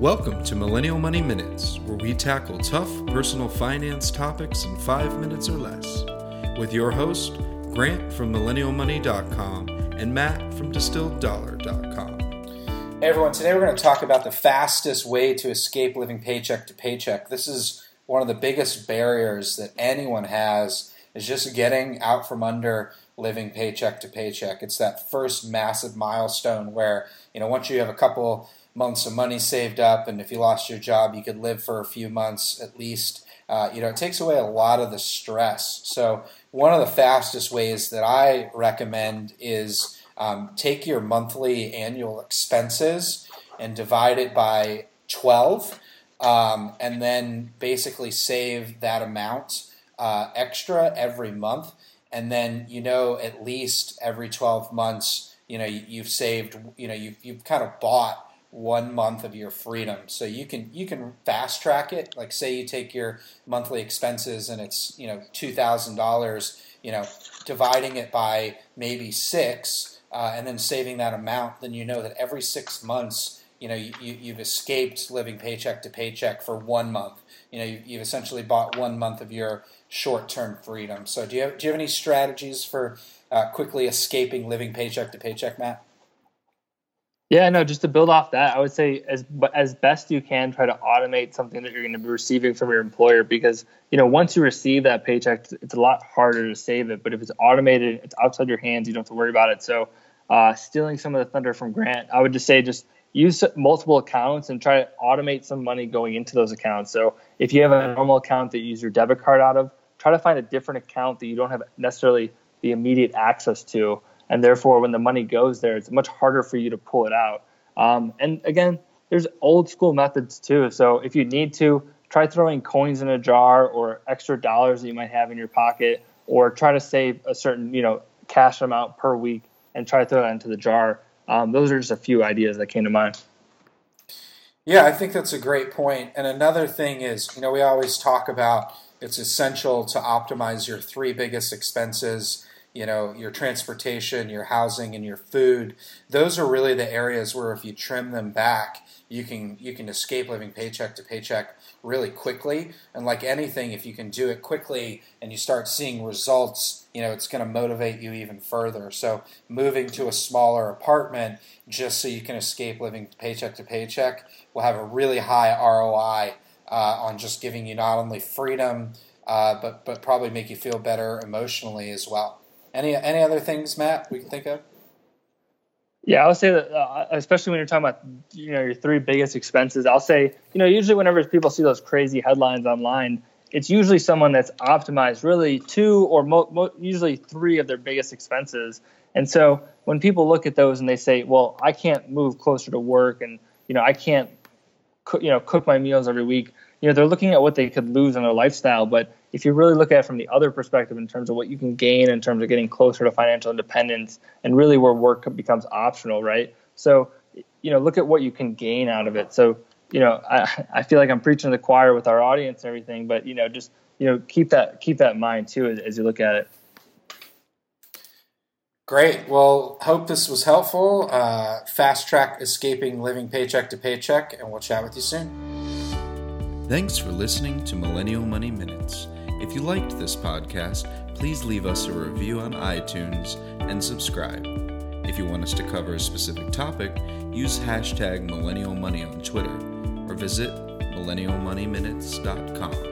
Welcome to Millennial Money Minutes, where we tackle tough personal finance topics in five minutes or less. With your host, Grant from MillennialMoney.com and Matt from DistilledDollar.com. Hey everyone, today we're going to talk about the fastest way to escape living paycheck to paycheck. This is one of the biggest barriers that anyone has is just getting out from under living paycheck to paycheck. It's that first massive milestone where, you know, once you have a couple months of money saved up, and if you lost your job, you could live for a few months at least. Uh, you know, it takes away a lot of the stress. So, one of the fastest ways that I recommend is um, take your monthly annual expenses and divide it by 12, um, and then basically save that amount uh, extra every month. And then, you know, at least every 12 months, you know, you, have saved, you know, you've, you've kind of bought one month of your freedom. So you can you can fast track it. Like say you take your monthly expenses and it's you know two thousand dollars. You know, dividing it by maybe six, uh, and then saving that amount. Then you know that every six months, you know you, you've escaped living paycheck to paycheck for one month. You know you, you've essentially bought one month of your short-term freedom. So do you have, do you have any strategies for uh, quickly escaping living paycheck to paycheck, Matt? Yeah, no, just to build off that, I would say as as best you can try to automate something that you're going to be receiving from your employer because, you know, once you receive that paycheck, it's a lot harder to save it, but if it's automated, it's outside your hands, you don't have to worry about it. So, uh, stealing some of the thunder from Grant, I would just say just use multiple accounts and try to automate some money going into those accounts. So, if you have a normal account that you use your debit card out of, try to find a different account that you don't have necessarily the immediate access to and therefore when the money goes there, it's much harder for you to pull it out. Um, and again, there's old school methods too. So if you need to, try throwing coins in a jar or extra dollars that you might have in your pocket, or try to save a certain you know cash amount per week and try to throw that into the jar. Um, those are just a few ideas that came to mind. Yeah, I think that's a great point. And another thing is, you know, we always talk about it's essential to optimize your three biggest expenses you know your transportation your housing and your food. Those are really the areas where if you trim them back you can you can escape living paycheck to paycheck really quickly. And like anything if you can do it quickly and you start seeing results you know it's going to motivate you even further. So moving to a smaller apartment just so you can escape living paycheck to paycheck will have a really high ROI uh, on just giving you not only freedom uh, but but probably make you feel better emotionally as well any any other things, Matt, we can think of? Yeah, I'll say that, uh, especially when you're talking about you know your three biggest expenses. I'll say you know usually whenever people see those crazy headlines online, it's usually someone that's optimized really two or mo- mo- usually three of their biggest expenses. And so when people look at those and they say, well, I can't move closer to work, and you know I can't you know cook my meals every week. You know they're looking at what they could lose in their lifestyle, but if you really look at it from the other perspective in terms of what you can gain in terms of getting closer to financial independence and really where work becomes optional, right? So, you know, look at what you can gain out of it. So, you know, I, I feel like I'm preaching to the choir with our audience and everything, but you know, just you know, keep that keep that in mind too as, as you look at it. Great. Well, hope this was helpful. Uh, fast track escaping living paycheck to paycheck, and we'll chat with you soon. Thanks for listening to Millennial Money Minutes. If you liked this podcast, please leave us a review on iTunes and subscribe. If you want us to cover a specific topic, use hashtag Millennial Money on Twitter or visit millennialmoneyminutes.com.